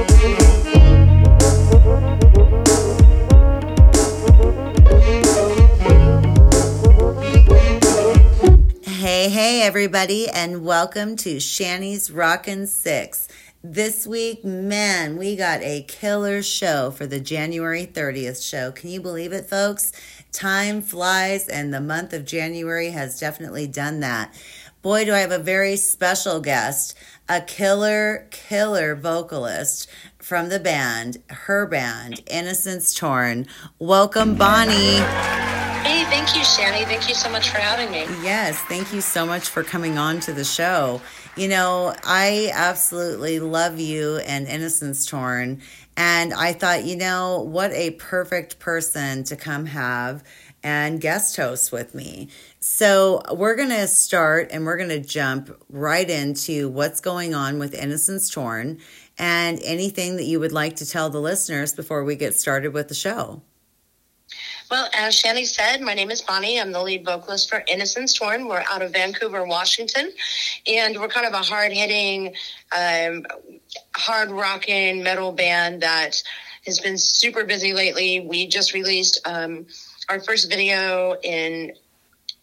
Hey, hey, everybody, and welcome to Shanny's Rockin' Six. This week, man, we got a killer show for the January 30th show. Can you believe it, folks? Time flies, and the month of January has definitely done that. Boy, do I have a very special guest, a killer, killer vocalist from the band, her band, Innocents Torn. Welcome, Bonny. Hey, thank you, Shanny. Thank you so much for having me. Yes, thank you so much for coming on to the show. You know, I absolutely love you and Innocents Torn. And I thought, you know, what a perfect person to come have and guest host with me. So, we're going to start and we're going to jump right into what's going on with Innocents Torn and anything that you would like to tell the listeners before we get started with the show. Well, as Shanny said, my name is Bonny. I'm the lead vocalist for Innocents Torn. We're out of Vancouver, Washington, and we're kind of a hard hitting, um, hard rocking metal band that has been super busy lately. We just released um, our first video in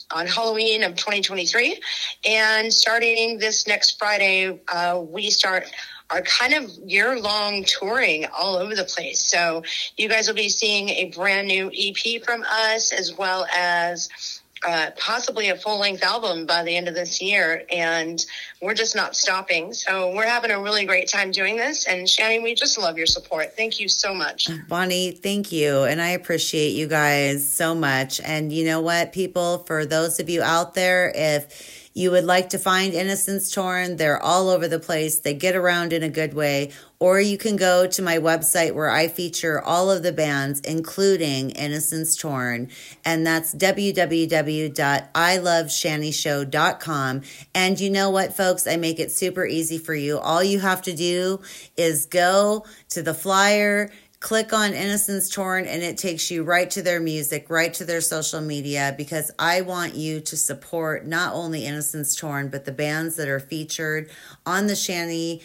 on Halloween of 2023, and starting this next Friday, uh, we start our kind of year long touring all over the place. So you guys will be seeing a brand new EP from us as well as uh, possibly a full length album by the end of this year. And we're just not stopping. So we're having a really great time doing this. And Shannon, we just love your support. Thank you so much. Bonny, thank you. And I appreciate you guys so much. And you know what, people, for those of you out there, if you would like to find Innocents Torn, they're all over the place. They get around in a good way. Or you can go to my website where I feature all of the bands, including Innocents Torn. And that's www.iloveshannyshow.com. And you know what, folks? I make it super easy for you. All you have to do is go to the flyer click on Innocents Torn and it takes you right to their music, right to their social media because I want you to support not only Innocents Torn but the bands that are featured on the Shanny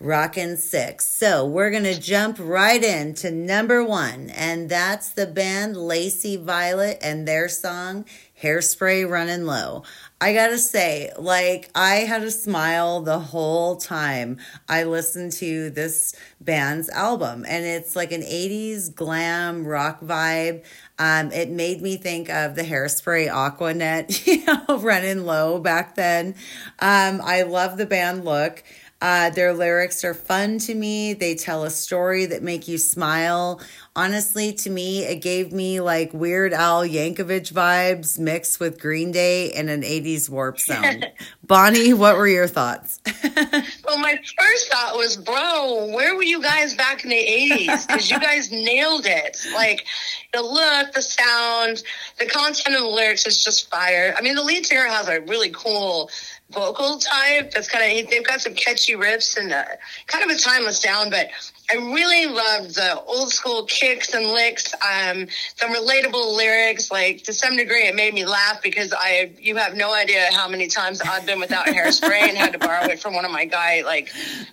Rockin' Six. So we're going to jump right into number one, and that's the band Laci Violet and their song Hairspray Running Low. I gotta say, like, I had a smile the whole time I listened to this band's album, and it's like an 80s glam rock vibe. Um, it made me think of the hairspray Aqua Net, you know, running low back then. Um, I love the band look. Uh, their lyrics are fun to me. They tell a story that make you smile. Honestly, to me, it gave me like Weird Al Yankovic vibes mixed with Green Day and an 80s warp sound. Bonny, what were your thoughts? well, my first thought was, bro, where were you guys back in the 80s? Because you guys nailed it. Like the look, the sound, the content of the lyrics is just fire. I mean, the lead singer has a really cool vocal type. That's kind of they've got some catchy riffs and uh, kind of a timeless sound. But I really loved the old school kicks and licks, um, some relatable lyrics. Like to some degree, it made me laugh because I you have no idea how many times I've been without hairspray and had to borrow it from one of my guy like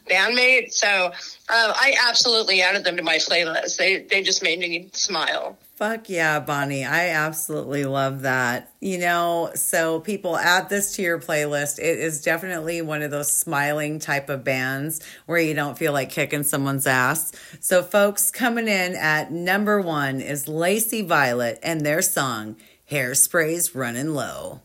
bandmates. So uh, I absolutely added them to my playlist. They they just made me smile. Fuck yeah, Bonny. I absolutely love that. You know, so people add this to your playlist. It is definitely one of those smiling type of bands where you don't feel like kicking someone's ass. So, folks, coming in at number one is Laci Violet and their song, Hairspray's Running Low.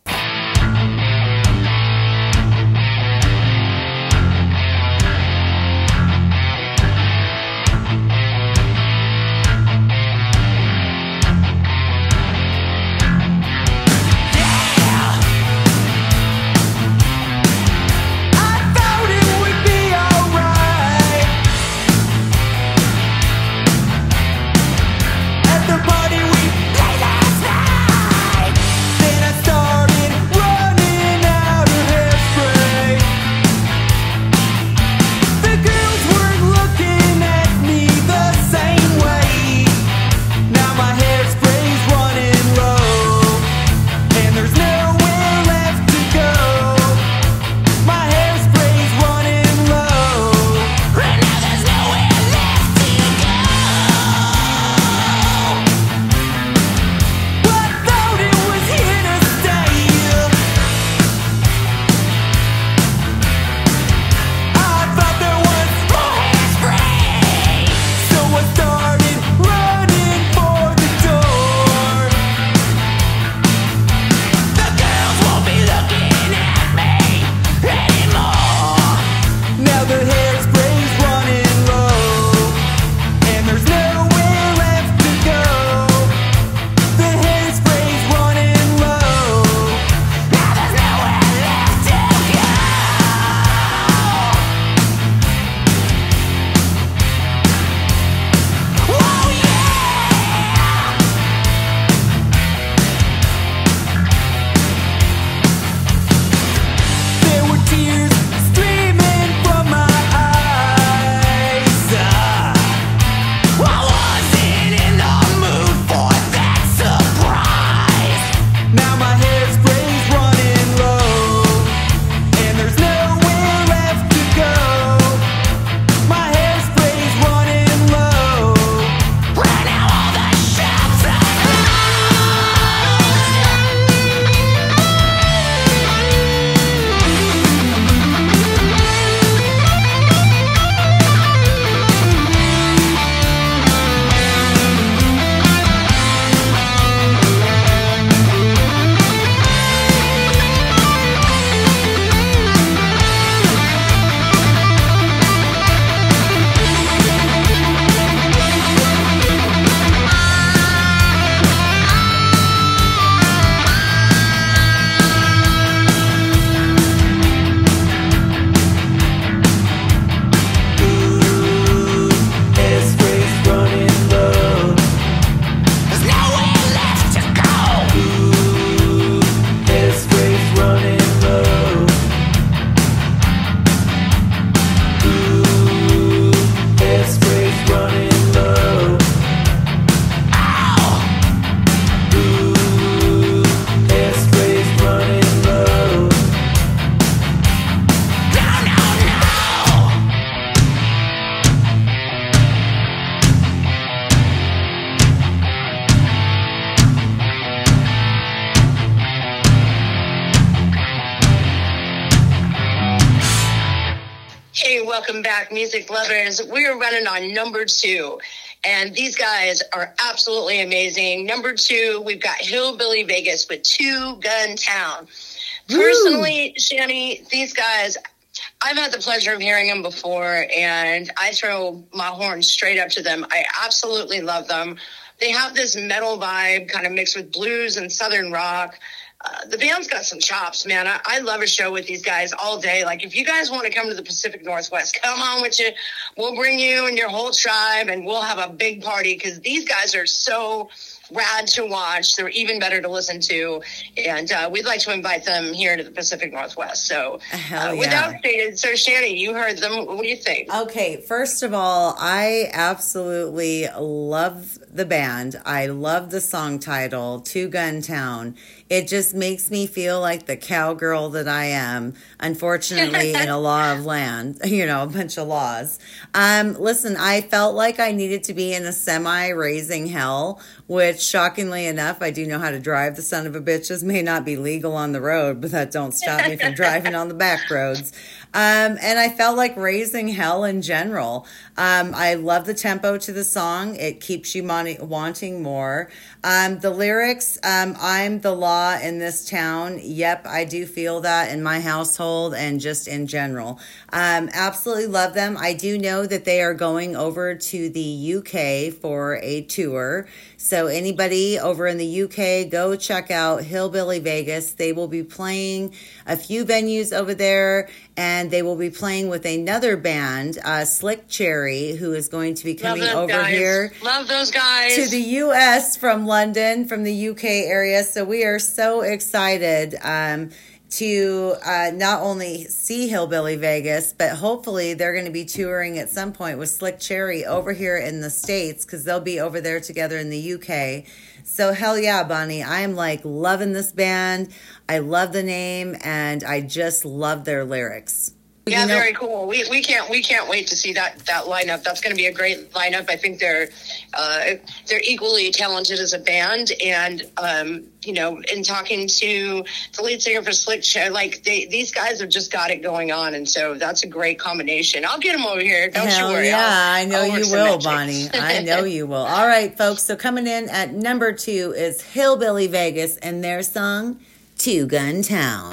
Music lovers. We are running on number two. And these guys are absolutely amazing. Number two, we've got Hillbilly Vegas with Two Gun Town. Personally, Shanny, these guys, I've had the pleasure of hearing them before, and I throw my horn straight up to them. I absolutely love them. They have this metal vibe, kind of mixed with blues and southern rock. Uh, the band's got some chops, man. I, I love a show with these guys all day. Like, if you guys want to come to the Pacific Northwest, come on with you. We'll bring you and your whole tribe, and we'll have a big party because these guys are so rad to watch. They're even better to listen to, and uh, we'd like to invite them here to the Pacific Northwest. So, Hell uh, yeah. without stated, so Shanny, you heard them. What do you think? Okay, first of all, I absolutely love the band. I love the song title, Two Gun Town. It just makes me feel like the cowgirl that I am, unfortunately, in a law of land, you know, a bunch of laws. Um, listen, I felt like I needed to be in a semi raising hell, which shockingly enough, I do know how to drive the son of a bitches. May not be legal on the road, but that don't stop me from driving on the back roads. Um, and I felt like raising hell in general. Um, I love the tempo to the song. It keeps you wanting more. Um, the lyrics, um, I'm the law in this town. Yep, I do feel that in my household and just in general. Um, absolutely love them. I do know that they are going over to the UK for a tour. So anybody over in the UK, go check out Hillbilly Vegas. They will be playing a few venues over there, and they will be playing with another band, uh, Slick Cherry, who is going to be coming over guys. here Love those guys. to the US from London, from the UK area. So we are so excited um, to uh, not only see Hillbilly Vegas, but hopefully they're going to be touring at some point with Slick Cherry over here in the States because they'll be over there together in the UK. So hell yeah, Bonny. I am like loving this band. I love the name and I just love their lyrics. Yeah, You know- very cool. We we can't we can't wait to see that that lineup. That's going to be a great lineup. I think they're uh, they're equally talented as a band, and um, you know, in talking to the lead singer for Slick Show, like they, these guys have just got it going on, and so that's a great combination. I'll get them over here. Don't Hell you worry. yeah, I'll- I know you will. Bonny. I know you will. All right, folks. So coming in at number two is Hillbilly Vegas and their song Two Gun Town.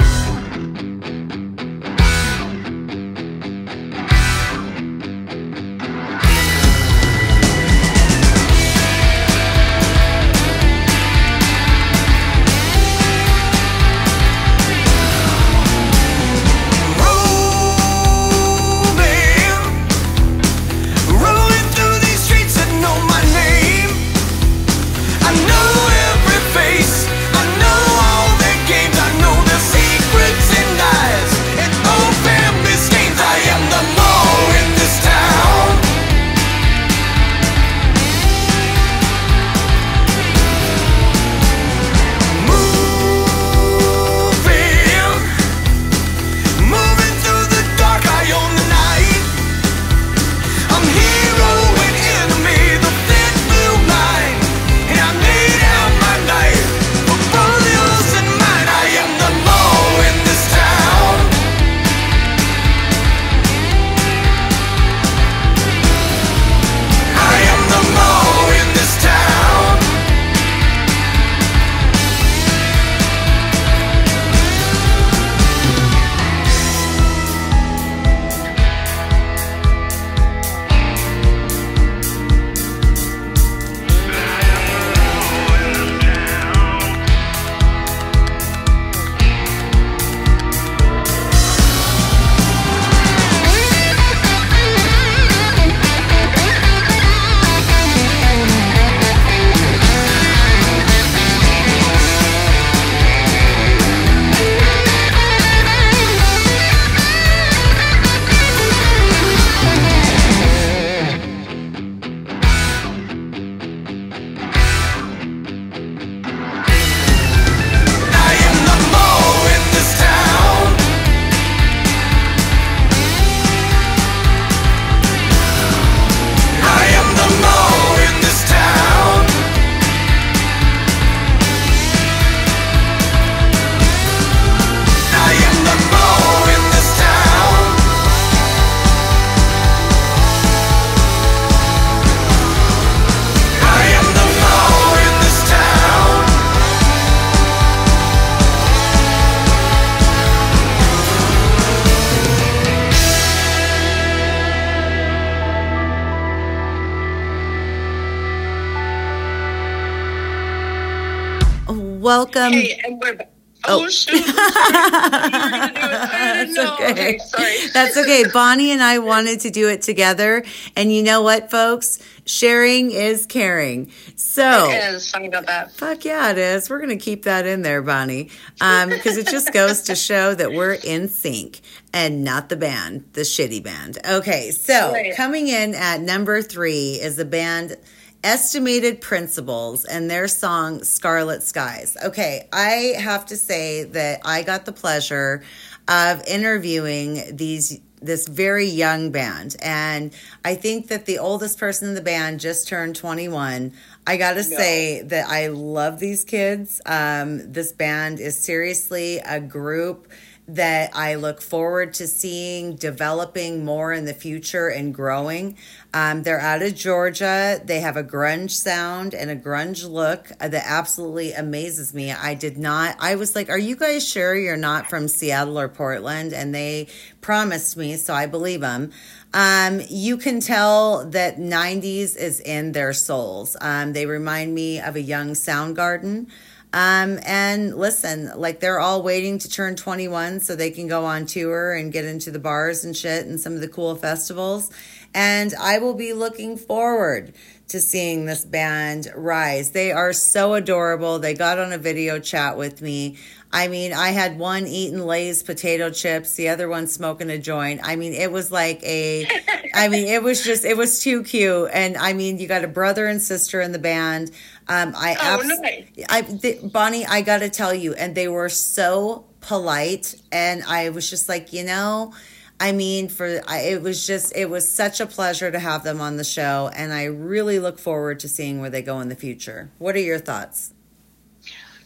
Um, welcome. Hey, and we're back. Oh. Oh, shoot. Sorry. You were gonna do it. I didn't That's okay. Okay, sorry. That's okay. Bonny and I wanted to do it together. And you know what, folks? Sharing is caring. So. It is. Sorry about that. Fuck yeah, it is. We're to keep that in there, Bonny, um, because it just goes to show that we're in sync and not the band, the shitty band. Okay, so Right. coming in at number three is the band Estimated Principals and their song Scarlet Skies. Okay, I have to say that I got the pleasure of interviewing these this very young band and I think that the oldest person in the band just turned 21. I got to say that I love these kids. Um, this band is seriously a group that I look forward to seeing developing more in the future and growing. Um, they're out of Georgia. They have a grunge sound and a grunge look that absolutely amazes me. I did not, I was like, Are you guys sure you're not from Seattle or Portland? And they promised me, so I believe them. Um, you can tell that 90s is in their souls. Um, they remind me of a young Soundgarden. Um, and listen, like they're all waiting to turn 21 so they can go on tour and get into the bars and shit and some of the cool festivals. And I will be looking forward to seeing this band rise. They are so adorable. They got on a video chat with me. I mean, I had one eating Lay's potato chips, the other one smoking a joint. I mean, it was like a, I mean, it was just, it was too cute. And I mean, you got a brother and sister in the band. Um, I, Oh, abs- nice. I, th- Bonny, I got to tell you, and they were so polite, and I was just like, you know, I mean, for I, it was just, it was such a pleasure to have them on the show, and I really look forward to seeing where they go in the future. What are your thoughts?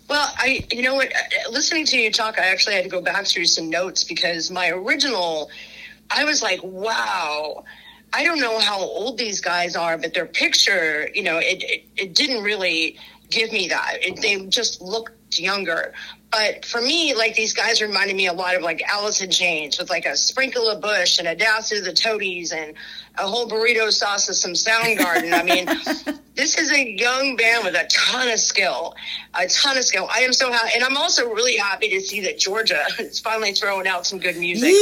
Well, I, you know what, uh, listening to you talk, I actually had to go back through some notes because my original, I was like, wow, I don't know how old these guys are, but their picture, you know, it, it, it didn't really give me that. It, they just looked younger. But for me, like these guys reminded me a lot of like Alice in Chains with like a sprinkle of Bush and a dash of the Toadies and a whole burrito sauce of some Soundgarden. I mean, this is a young band with a ton of skill, a ton of skill. I am so happy, and I'm also really happy to see that Georgia is finally throwing out some good music. Like,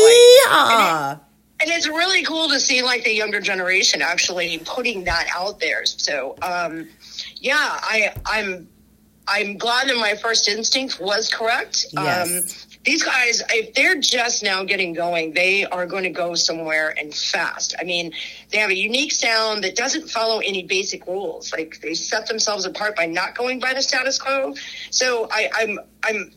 Yeah. And it's really cool to see like the younger generation actually putting that out there. So, um, yeah, I, I'm, I'm glad that my first instinct was correct. Yes. Um, these guys, if they're just now getting going, they are going to go somewhere and fast. I mean, they have a unique sound that doesn't follow any basic rules. Like they set themselves apart by not going by the status quo. So I, I'm, I'm,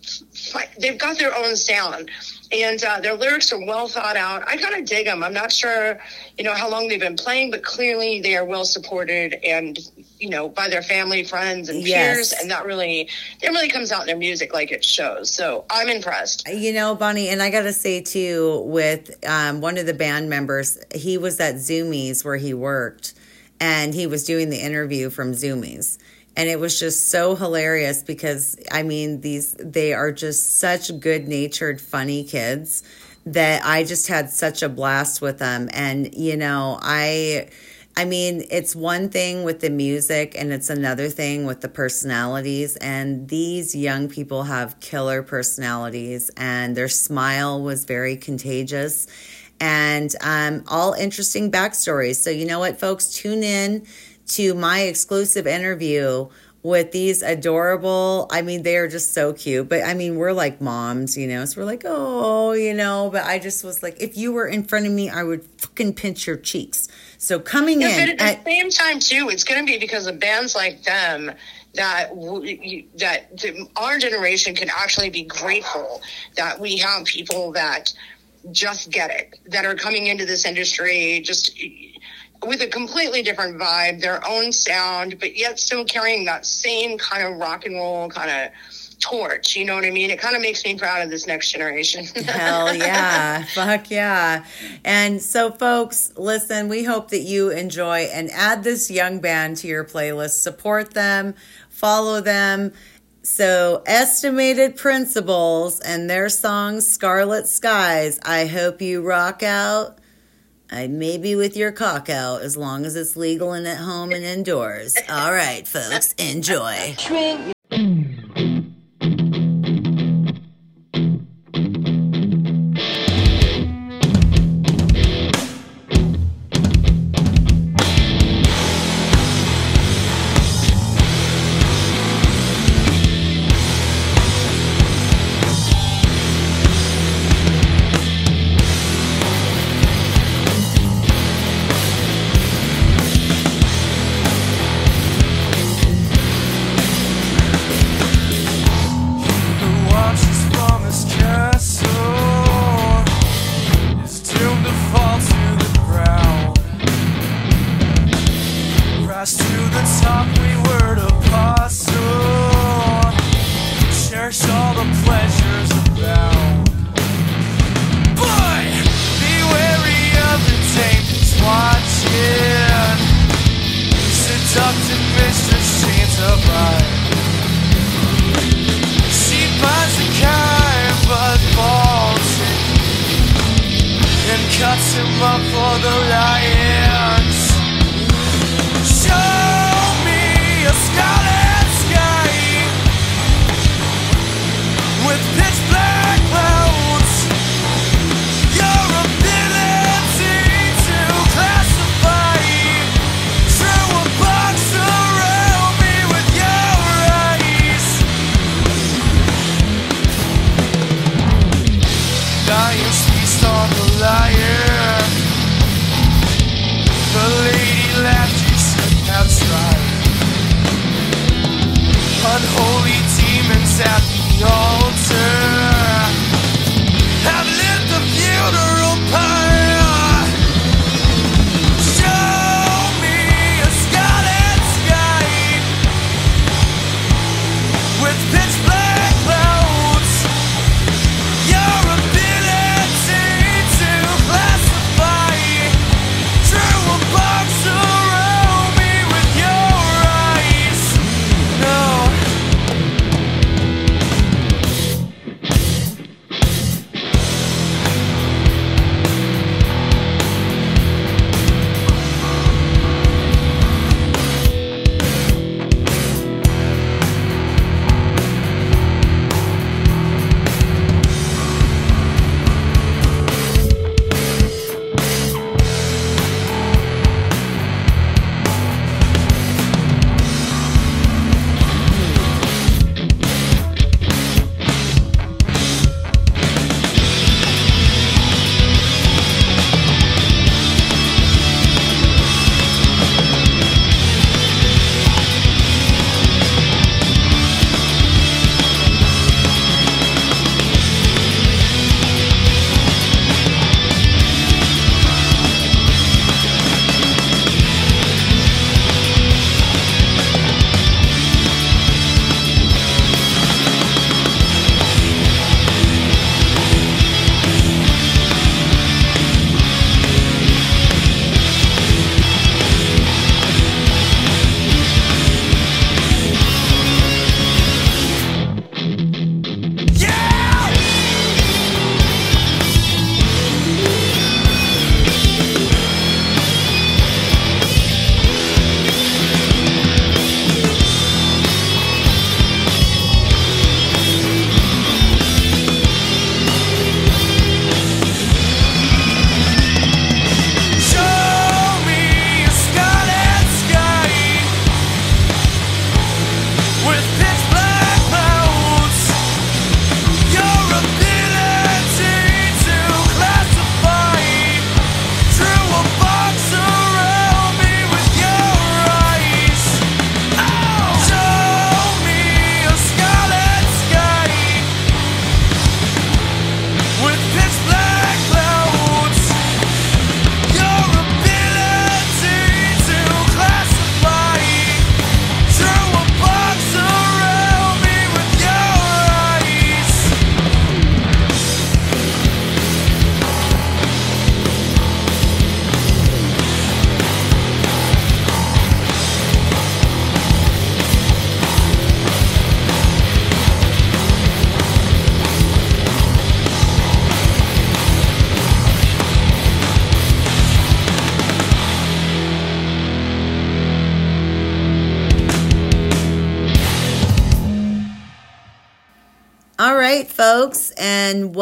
they've got their own sound and uh, their lyrics are well thought out. I kind of dig them. I'm not sure, you know, how long they've been playing, but clearly they are well supported and, you know, by their family, friends, and Yes. peers, and that really, that really comes out in their music like it shows. So I'm impressed. You know, Bonny, and I got to say too, with um, one of the band members, he was at Zoomies where he worked, and he was doing the interview from Zoomies. And it was just so hilarious because, I mean, these, they are just such good natured, funny kids that I just had such a blast with them. And, you know, I, I mean, it's one thing with the music and it's another thing with the personalities. And these young people have killer personalities, and their smile was very contagious. And um, all interesting backstories. So, you know what, folks? Tune in to my exclusive interview with these adorable i mean they are just so cute but i mean we're like moms you know so we're like oh you know but i just was like if you were in front of me i would fucking pinch your cheeks. So coming Yeah, but in at the at, same time, too, it's going to be because of bands like them that w- that our generation can actually be grateful that we have people that just get it, that are coming into this industry just with a completely different vibe, their own sound, but yet still carrying that same kind of rock and roll kind of torch. You know what I mean? It kind of makes me proud of this next generation. Hell yeah. Fuck yeah. And so, folks, listen, we hope that you enjoy and add this young band to your playlist. Support them, follow them. So, Estimated Principals and their song Scarlet Skies. I hope you rock out. I may be with your cock out as long as it's legal and at home and indoors. All right, folks, enjoy. up for the light.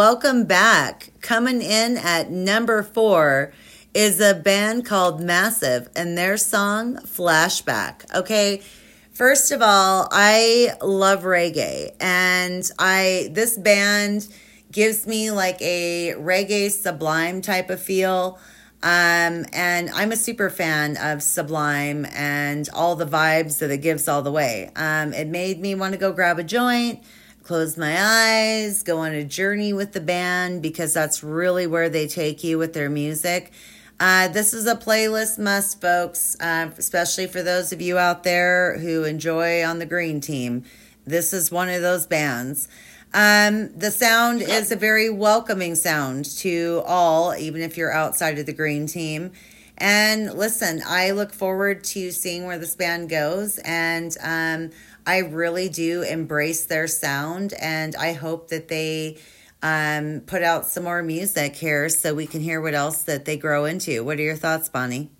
Welcome back. Coming in at number four is a band called Massif and their song Flashback. Okay. First of all, I love reggae and I this band gives me like a reggae sublime type of feel. Um, and I'm a super fan of Sublime and all the vibes that it gives all the way. Um, it made me want to go grab a joint close my eyes, go on a journey with the band because that's really where they take you with their music. Uh, this is a playlist must, folks, uh, especially for those of you out there who enjoy on the green team. This is one of those bands. Um, the sound is a very welcoming sound to all, even if you're outside of the green team. And listen, I look forward to seeing where this band goes. And um, I really do embrace their sound. And I hope that they um, put out some more music here so we can hear what else that they grow into. What are your thoughts, Bonny?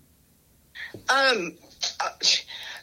Um, uh,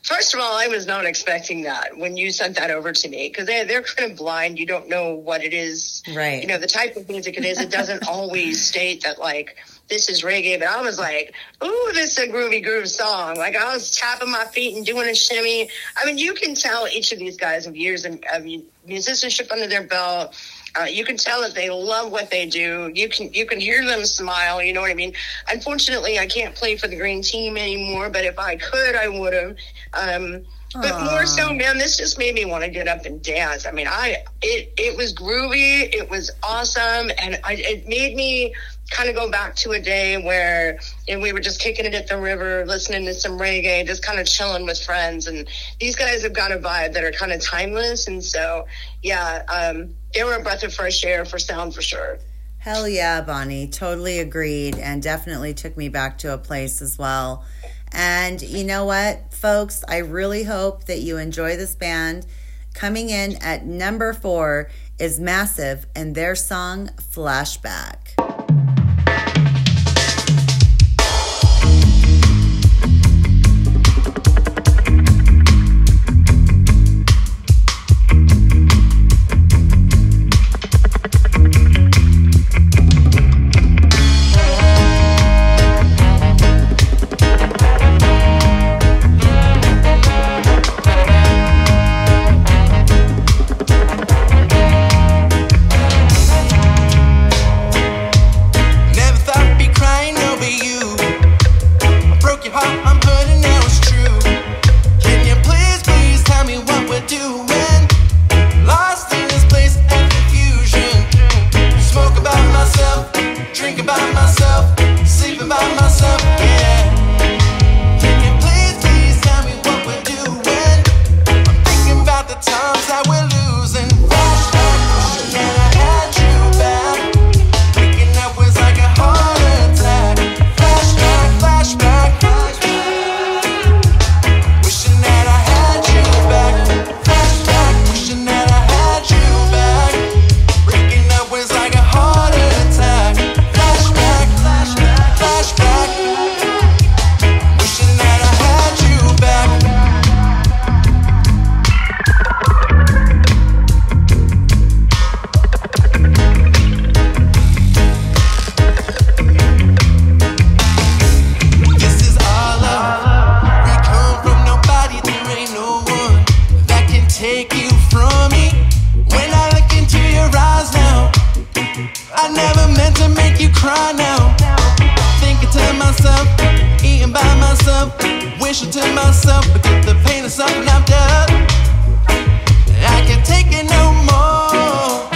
first of all, I was not expecting that when you sent that over to me because they, they're kind of blind. You don't know what it is. Right. You know, the type of music it is. It doesn't always state that, like, this is reggae, but I was like, ooh, this is a groovy groove song. Like, I was tapping my feet and doing a shimmy. I mean, you can tell each of these guys have years of, of musicianship under their belt. Uh, you can tell that they love what they do. You can you can hear them smile. You know what I mean. Unfortunately, I can't play for the green team anymore. But if I could, I would have. Um, but more so, man, this just made me want to get up and dance. I mean, I it it was groovy. It was awesome, and I, it made me kind of go back to a day where know, we were just kicking it at the river, listening to some reggae, just kind of chilling with friends. And these guys have got a vibe that are kind of timeless. And so, yeah, um, they were a breath of fresh air for sound for sure. Hell yeah, Bonny. Totally agreed and definitely took me back to a place as well. And you know what, folks? I really hope that you enjoy this band. Coming in at number four is Massif and their song Flashback. To myself, forget the pain of something I've done. I can't take it no more.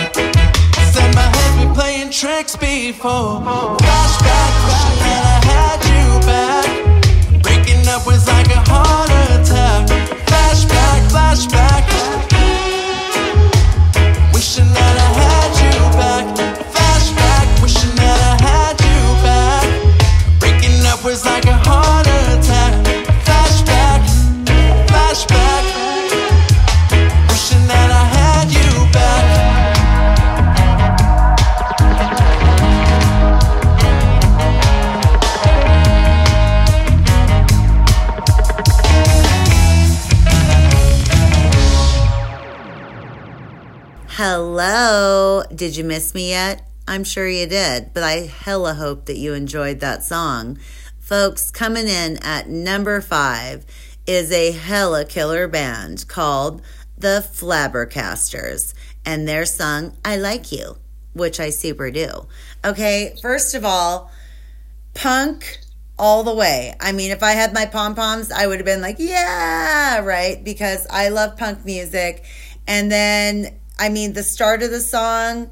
Said my head's been playing tricks before. Flashback, wishing that I had you back. Breaking up was like a heart attack. Flashback, flashback. Wishing that I had Did you miss me yet? I'm sure you did, but I hella hope that you enjoyed that song. Folks, coming in at number five is a hella killer band called the Flaborcastors and their song I Like You, which I super do. Okay, first of all, punk all the way. I mean, if I had my pom poms, I would have been like, yeah, right? Because I love punk music. And then, I mean, the start of the song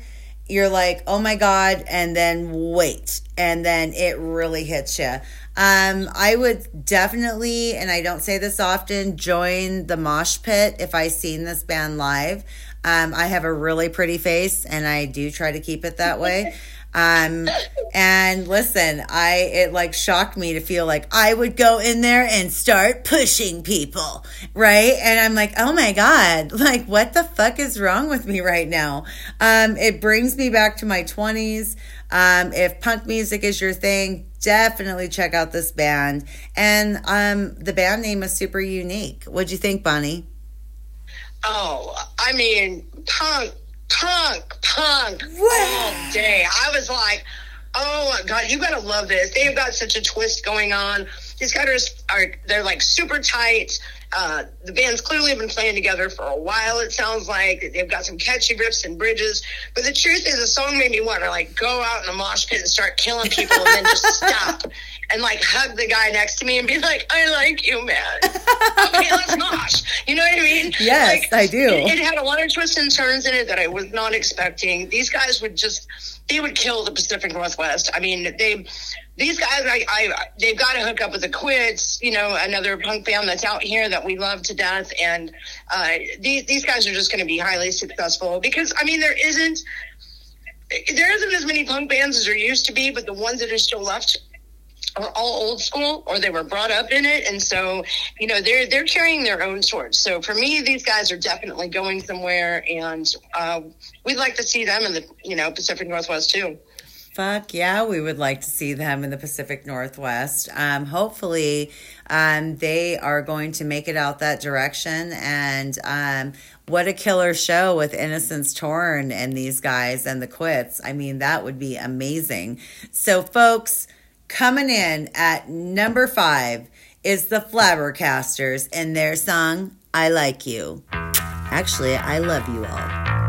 you're like, oh my God, and then wait. And then it really hits you. Um, I would definitely, and I don't say this often, join the mosh pit if I seen this band live. Um, I have a really pretty face and I do try to keep it that way. Um, and listen, I, it like shocked me to feel like I would go in there and start pushing people, right? And I'm like, oh my God, like what the fuck is wrong with me right now? Um, it brings me back to my 20s. Um, if punk music is your thing, definitely check out this band. And um, the band name is super unique. What'd you think, Bonny? Oh, I mean, punk, punk, punk all day. I was like, oh my god, you gotta love this. They've got such a twist going on. These guys are, are they're like super tight. Uh, the band's clearly been playing together for a while. It sounds like they've got some catchy riffs and bridges. But the truth is, the song made me want to like go out in a mosh pit and start killing people, and then just stop and like hug the guy next to me and be like, "I like you, man." okay, let's mosh. You know what I mean? Yes, Like, I do. It, it had a lot of twists and turns in it that I was not expecting. These guys would just they would kill the Pacific Northwest. I mean, they these guys, I, I they've got to hook up with the Quits, you know, another punk band that's out here that we love to death, and uh, these these guys are just going to be highly successful because I mean, there isn't there isn't as many punk bands as there used to be, but the ones that are still left are all old school or they were brought up in it and so you know they're they're carrying their own torch so for me these guys are definitely going somewhere and uh, we'd like to see them in the you know pacific northwest too Fuck yeah, we would like to see them in the Pacific Northwest. Um, hopefully, um, they are going to make it out that direction. And um, what a killer show with Innocents Torn and these guys and the Quits. I mean, that would be amazing. So, folks, coming in at number five is the Flaborcastors and their song, I Like You. Actually, I love you all.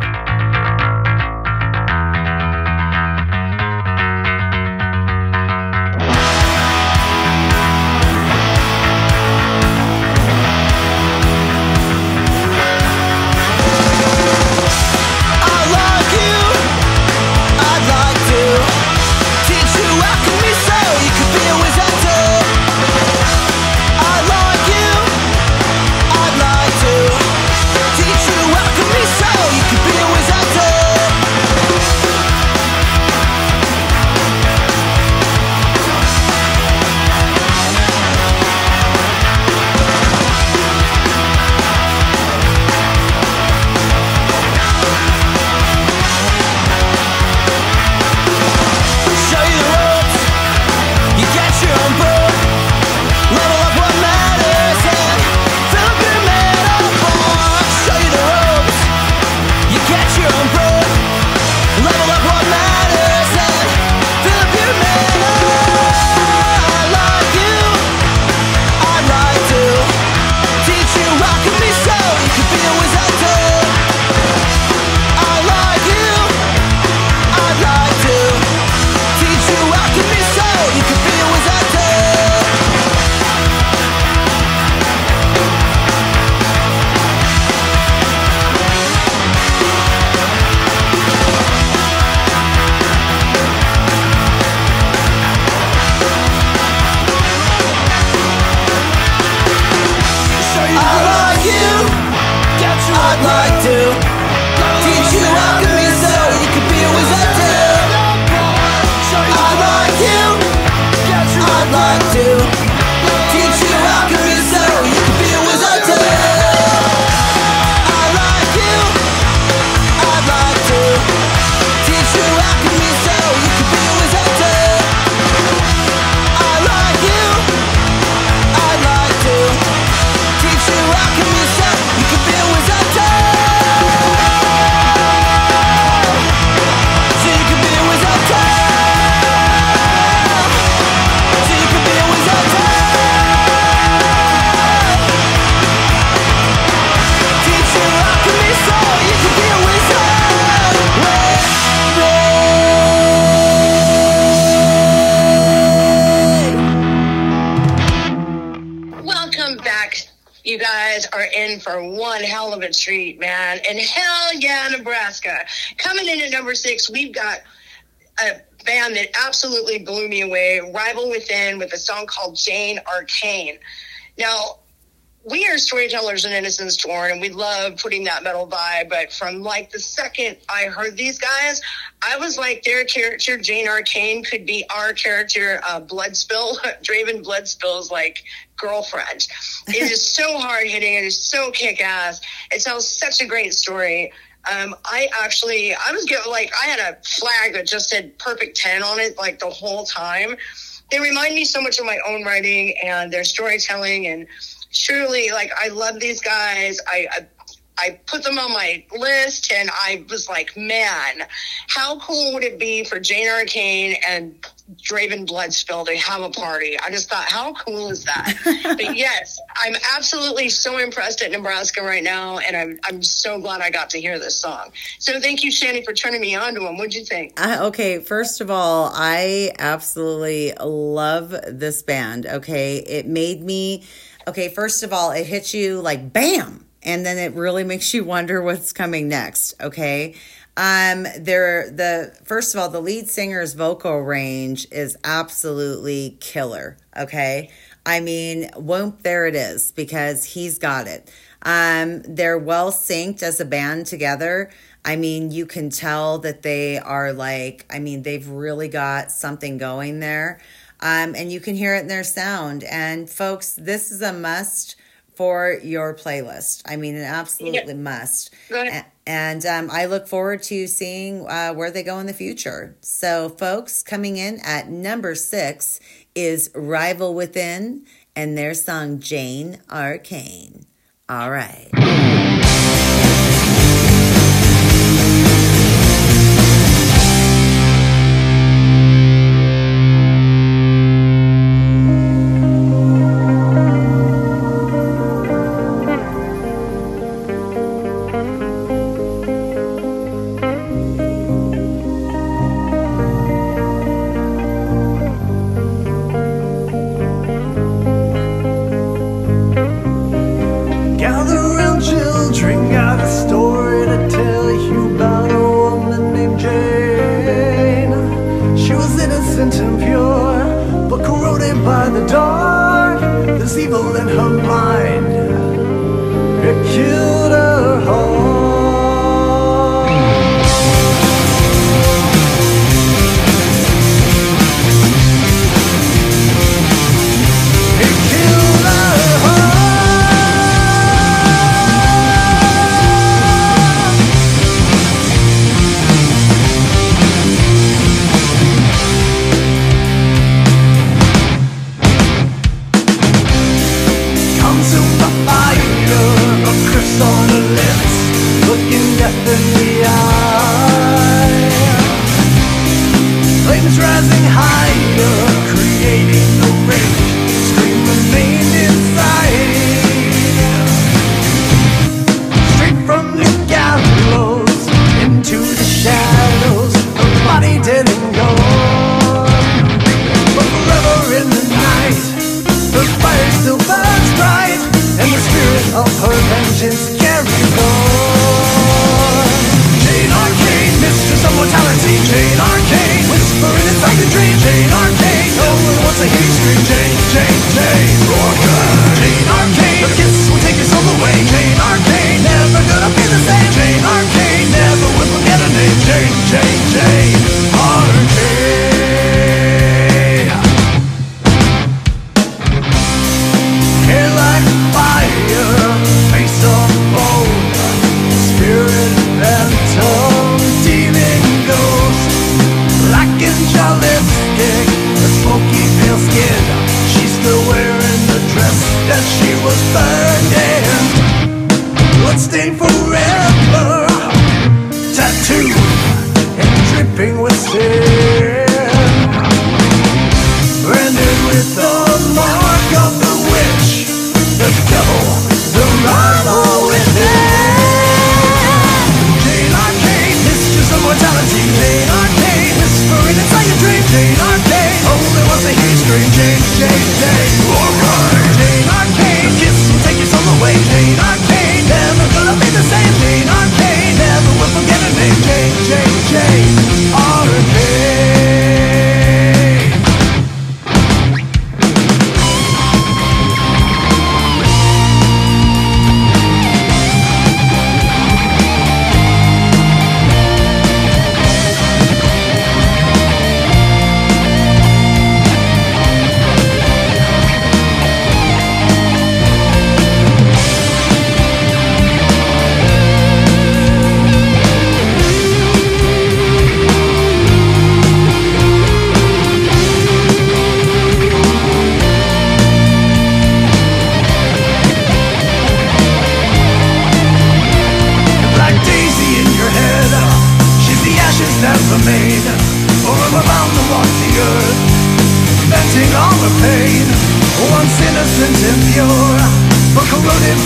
Man. And hell yeah, Nebraska. Coming in at number six, we've got a band that absolutely blew me away, Rival Within, with a song called Jane Arcane. Now, we are storytellers in Innocents Torn, and we love putting that metal vibe. But from like the second I heard these guys, I was like, their character Jane Arcane could be our character uh, Bloodspill, Draven blood Bloodspill's like girlfriend. It is so hard hitting. It is so kick ass. It tells such a great story. Um, I actually, I was getting like, I had a flag that just said perfect 10 on it like the whole time. They remind me so much of my own writing and their storytelling and truly like I love these guys. I, I I put them on my list and I was like, man, how cool would it be for Jane Arcane and Draven Bloodspill to have a party? I just thought, how cool is that? but yes, I'm absolutely so impressed at Nebraska right now, and I'm I'm so glad I got to hear this song. So thank you, Shanny, for turning me on to them. What'd you think? Uh, okay, first of all, I absolutely love this band. Okay, it made me okay, first of all, it hits you like bam, and then it really makes you wonder what's coming next. Okay. Um, there, the first of all, the lead singer's vocal range is absolutely killer. Okay. I mean, whoop, there it is because he's got it. Um, they're well synced as a band together. I mean, you can tell that they are like, I mean, they've really got something going there um, and you can hear it in their sound. And folks, this is a must for your playlist. I mean, an absolutely must. And um, I look forward to seeing uh, where they go in the future. So, folks, coming in at number six is Rival Within and their song Jane Arcane. All right.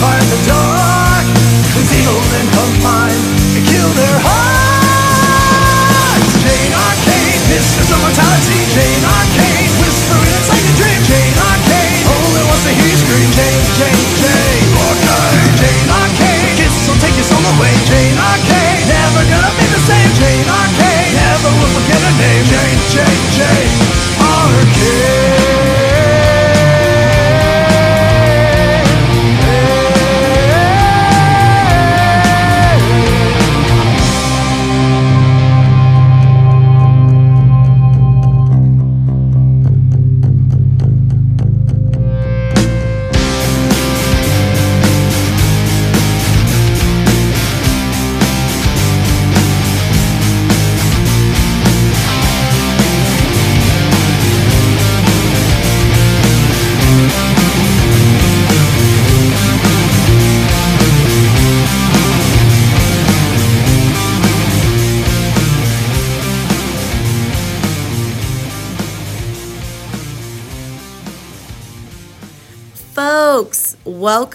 In the dark. With evil in her mind, and kill their hearts. Jane Arcane, mistress of mortality. Jane Arcane, whispering it's like a dream. Jane Arcane, oh, only wants to hear you scream. Jane, Jane, Jane. Arcane, Jane Arcane, kiss will take your soul away. Jane Arcane, never gonna be the same. Jane Arcane, never will forget her name. Jane,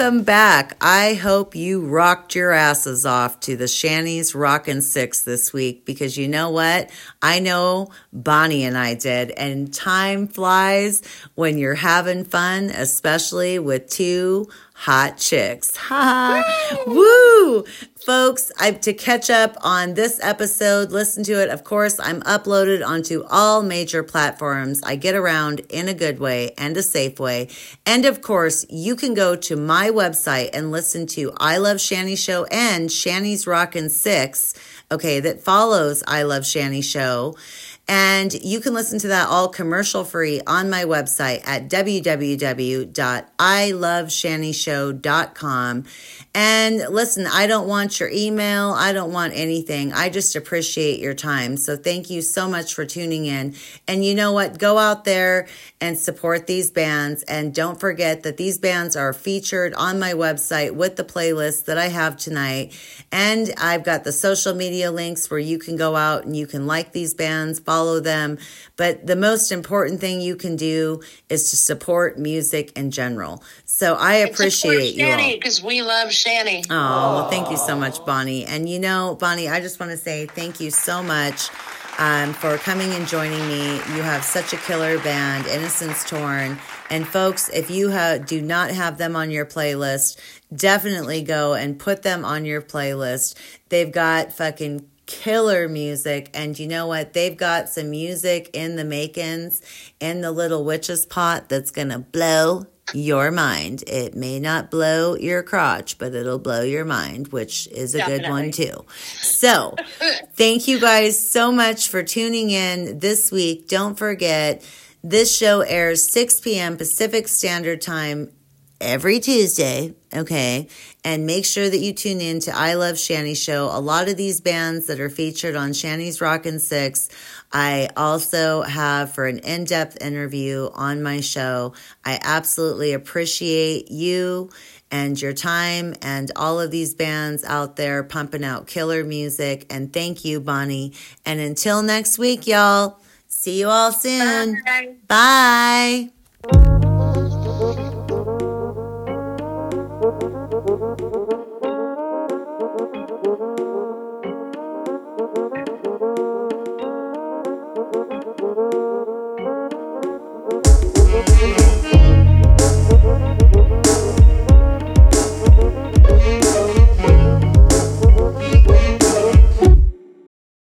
welcome back. I hope you rocked your asses off to the Shanny's Rockin' Six this week because you know what? I know Bonny and I did, and time flies when you're having fun, especially with two hot chicks. Ha! Woo! Folks, I to catch up on this episode, listen to it. Of course, I'm uploaded onto all major platforms. I get around in a good way and a safe way. And of course, you can go to my website and listen to I Love Shanny Show and Shanny's Rockin' Six, okay, that follows I Love Shanny Show. And you can listen to that all commercial free on my website at www.iloveshannyshow.com. And listen, I don't want your email. I don't want anything. I just appreciate your time. So thank you so much for tuning in. And you know what? Go out there and support these bands. And don't forget that these bands are featured on my website with the playlist that I have tonight. And I've got the social media links where you can go out and you can like these bands, follow them. But the most important thing you can do is to support music in general. So I appreciate you all. because we love Shanny. Oh, well, thank you so much, Bonny. And you know, Bonny, I just want to say thank you so much um, for coming and joining me. You have such a killer band, Innocents Torn. And folks, if you ha- do not have them on your playlist, definitely go and put them on your playlist. They've got fucking killer music and you know what they've got some music in the makings in the little witch's pot that's gonna blow your mind. It may not blow your crotch, but it'll blow your mind, which is a good one too. So, thank you guys so much for tuning in this week. Don't forget, this show airs 6 p.m. Pacific Standard Time every Tuesday, okay? And make sure that you tune in to I Love Shanny Show. A lot of these bands that are featured on Shanny's Rockin' Six, I also have for an in depth interview on my show. I absolutely appreciate you and your time and all of these bands out there pumping out killer music. And thank you, Bonny. And until next week, y'all, see you all soon. Bye. Bye.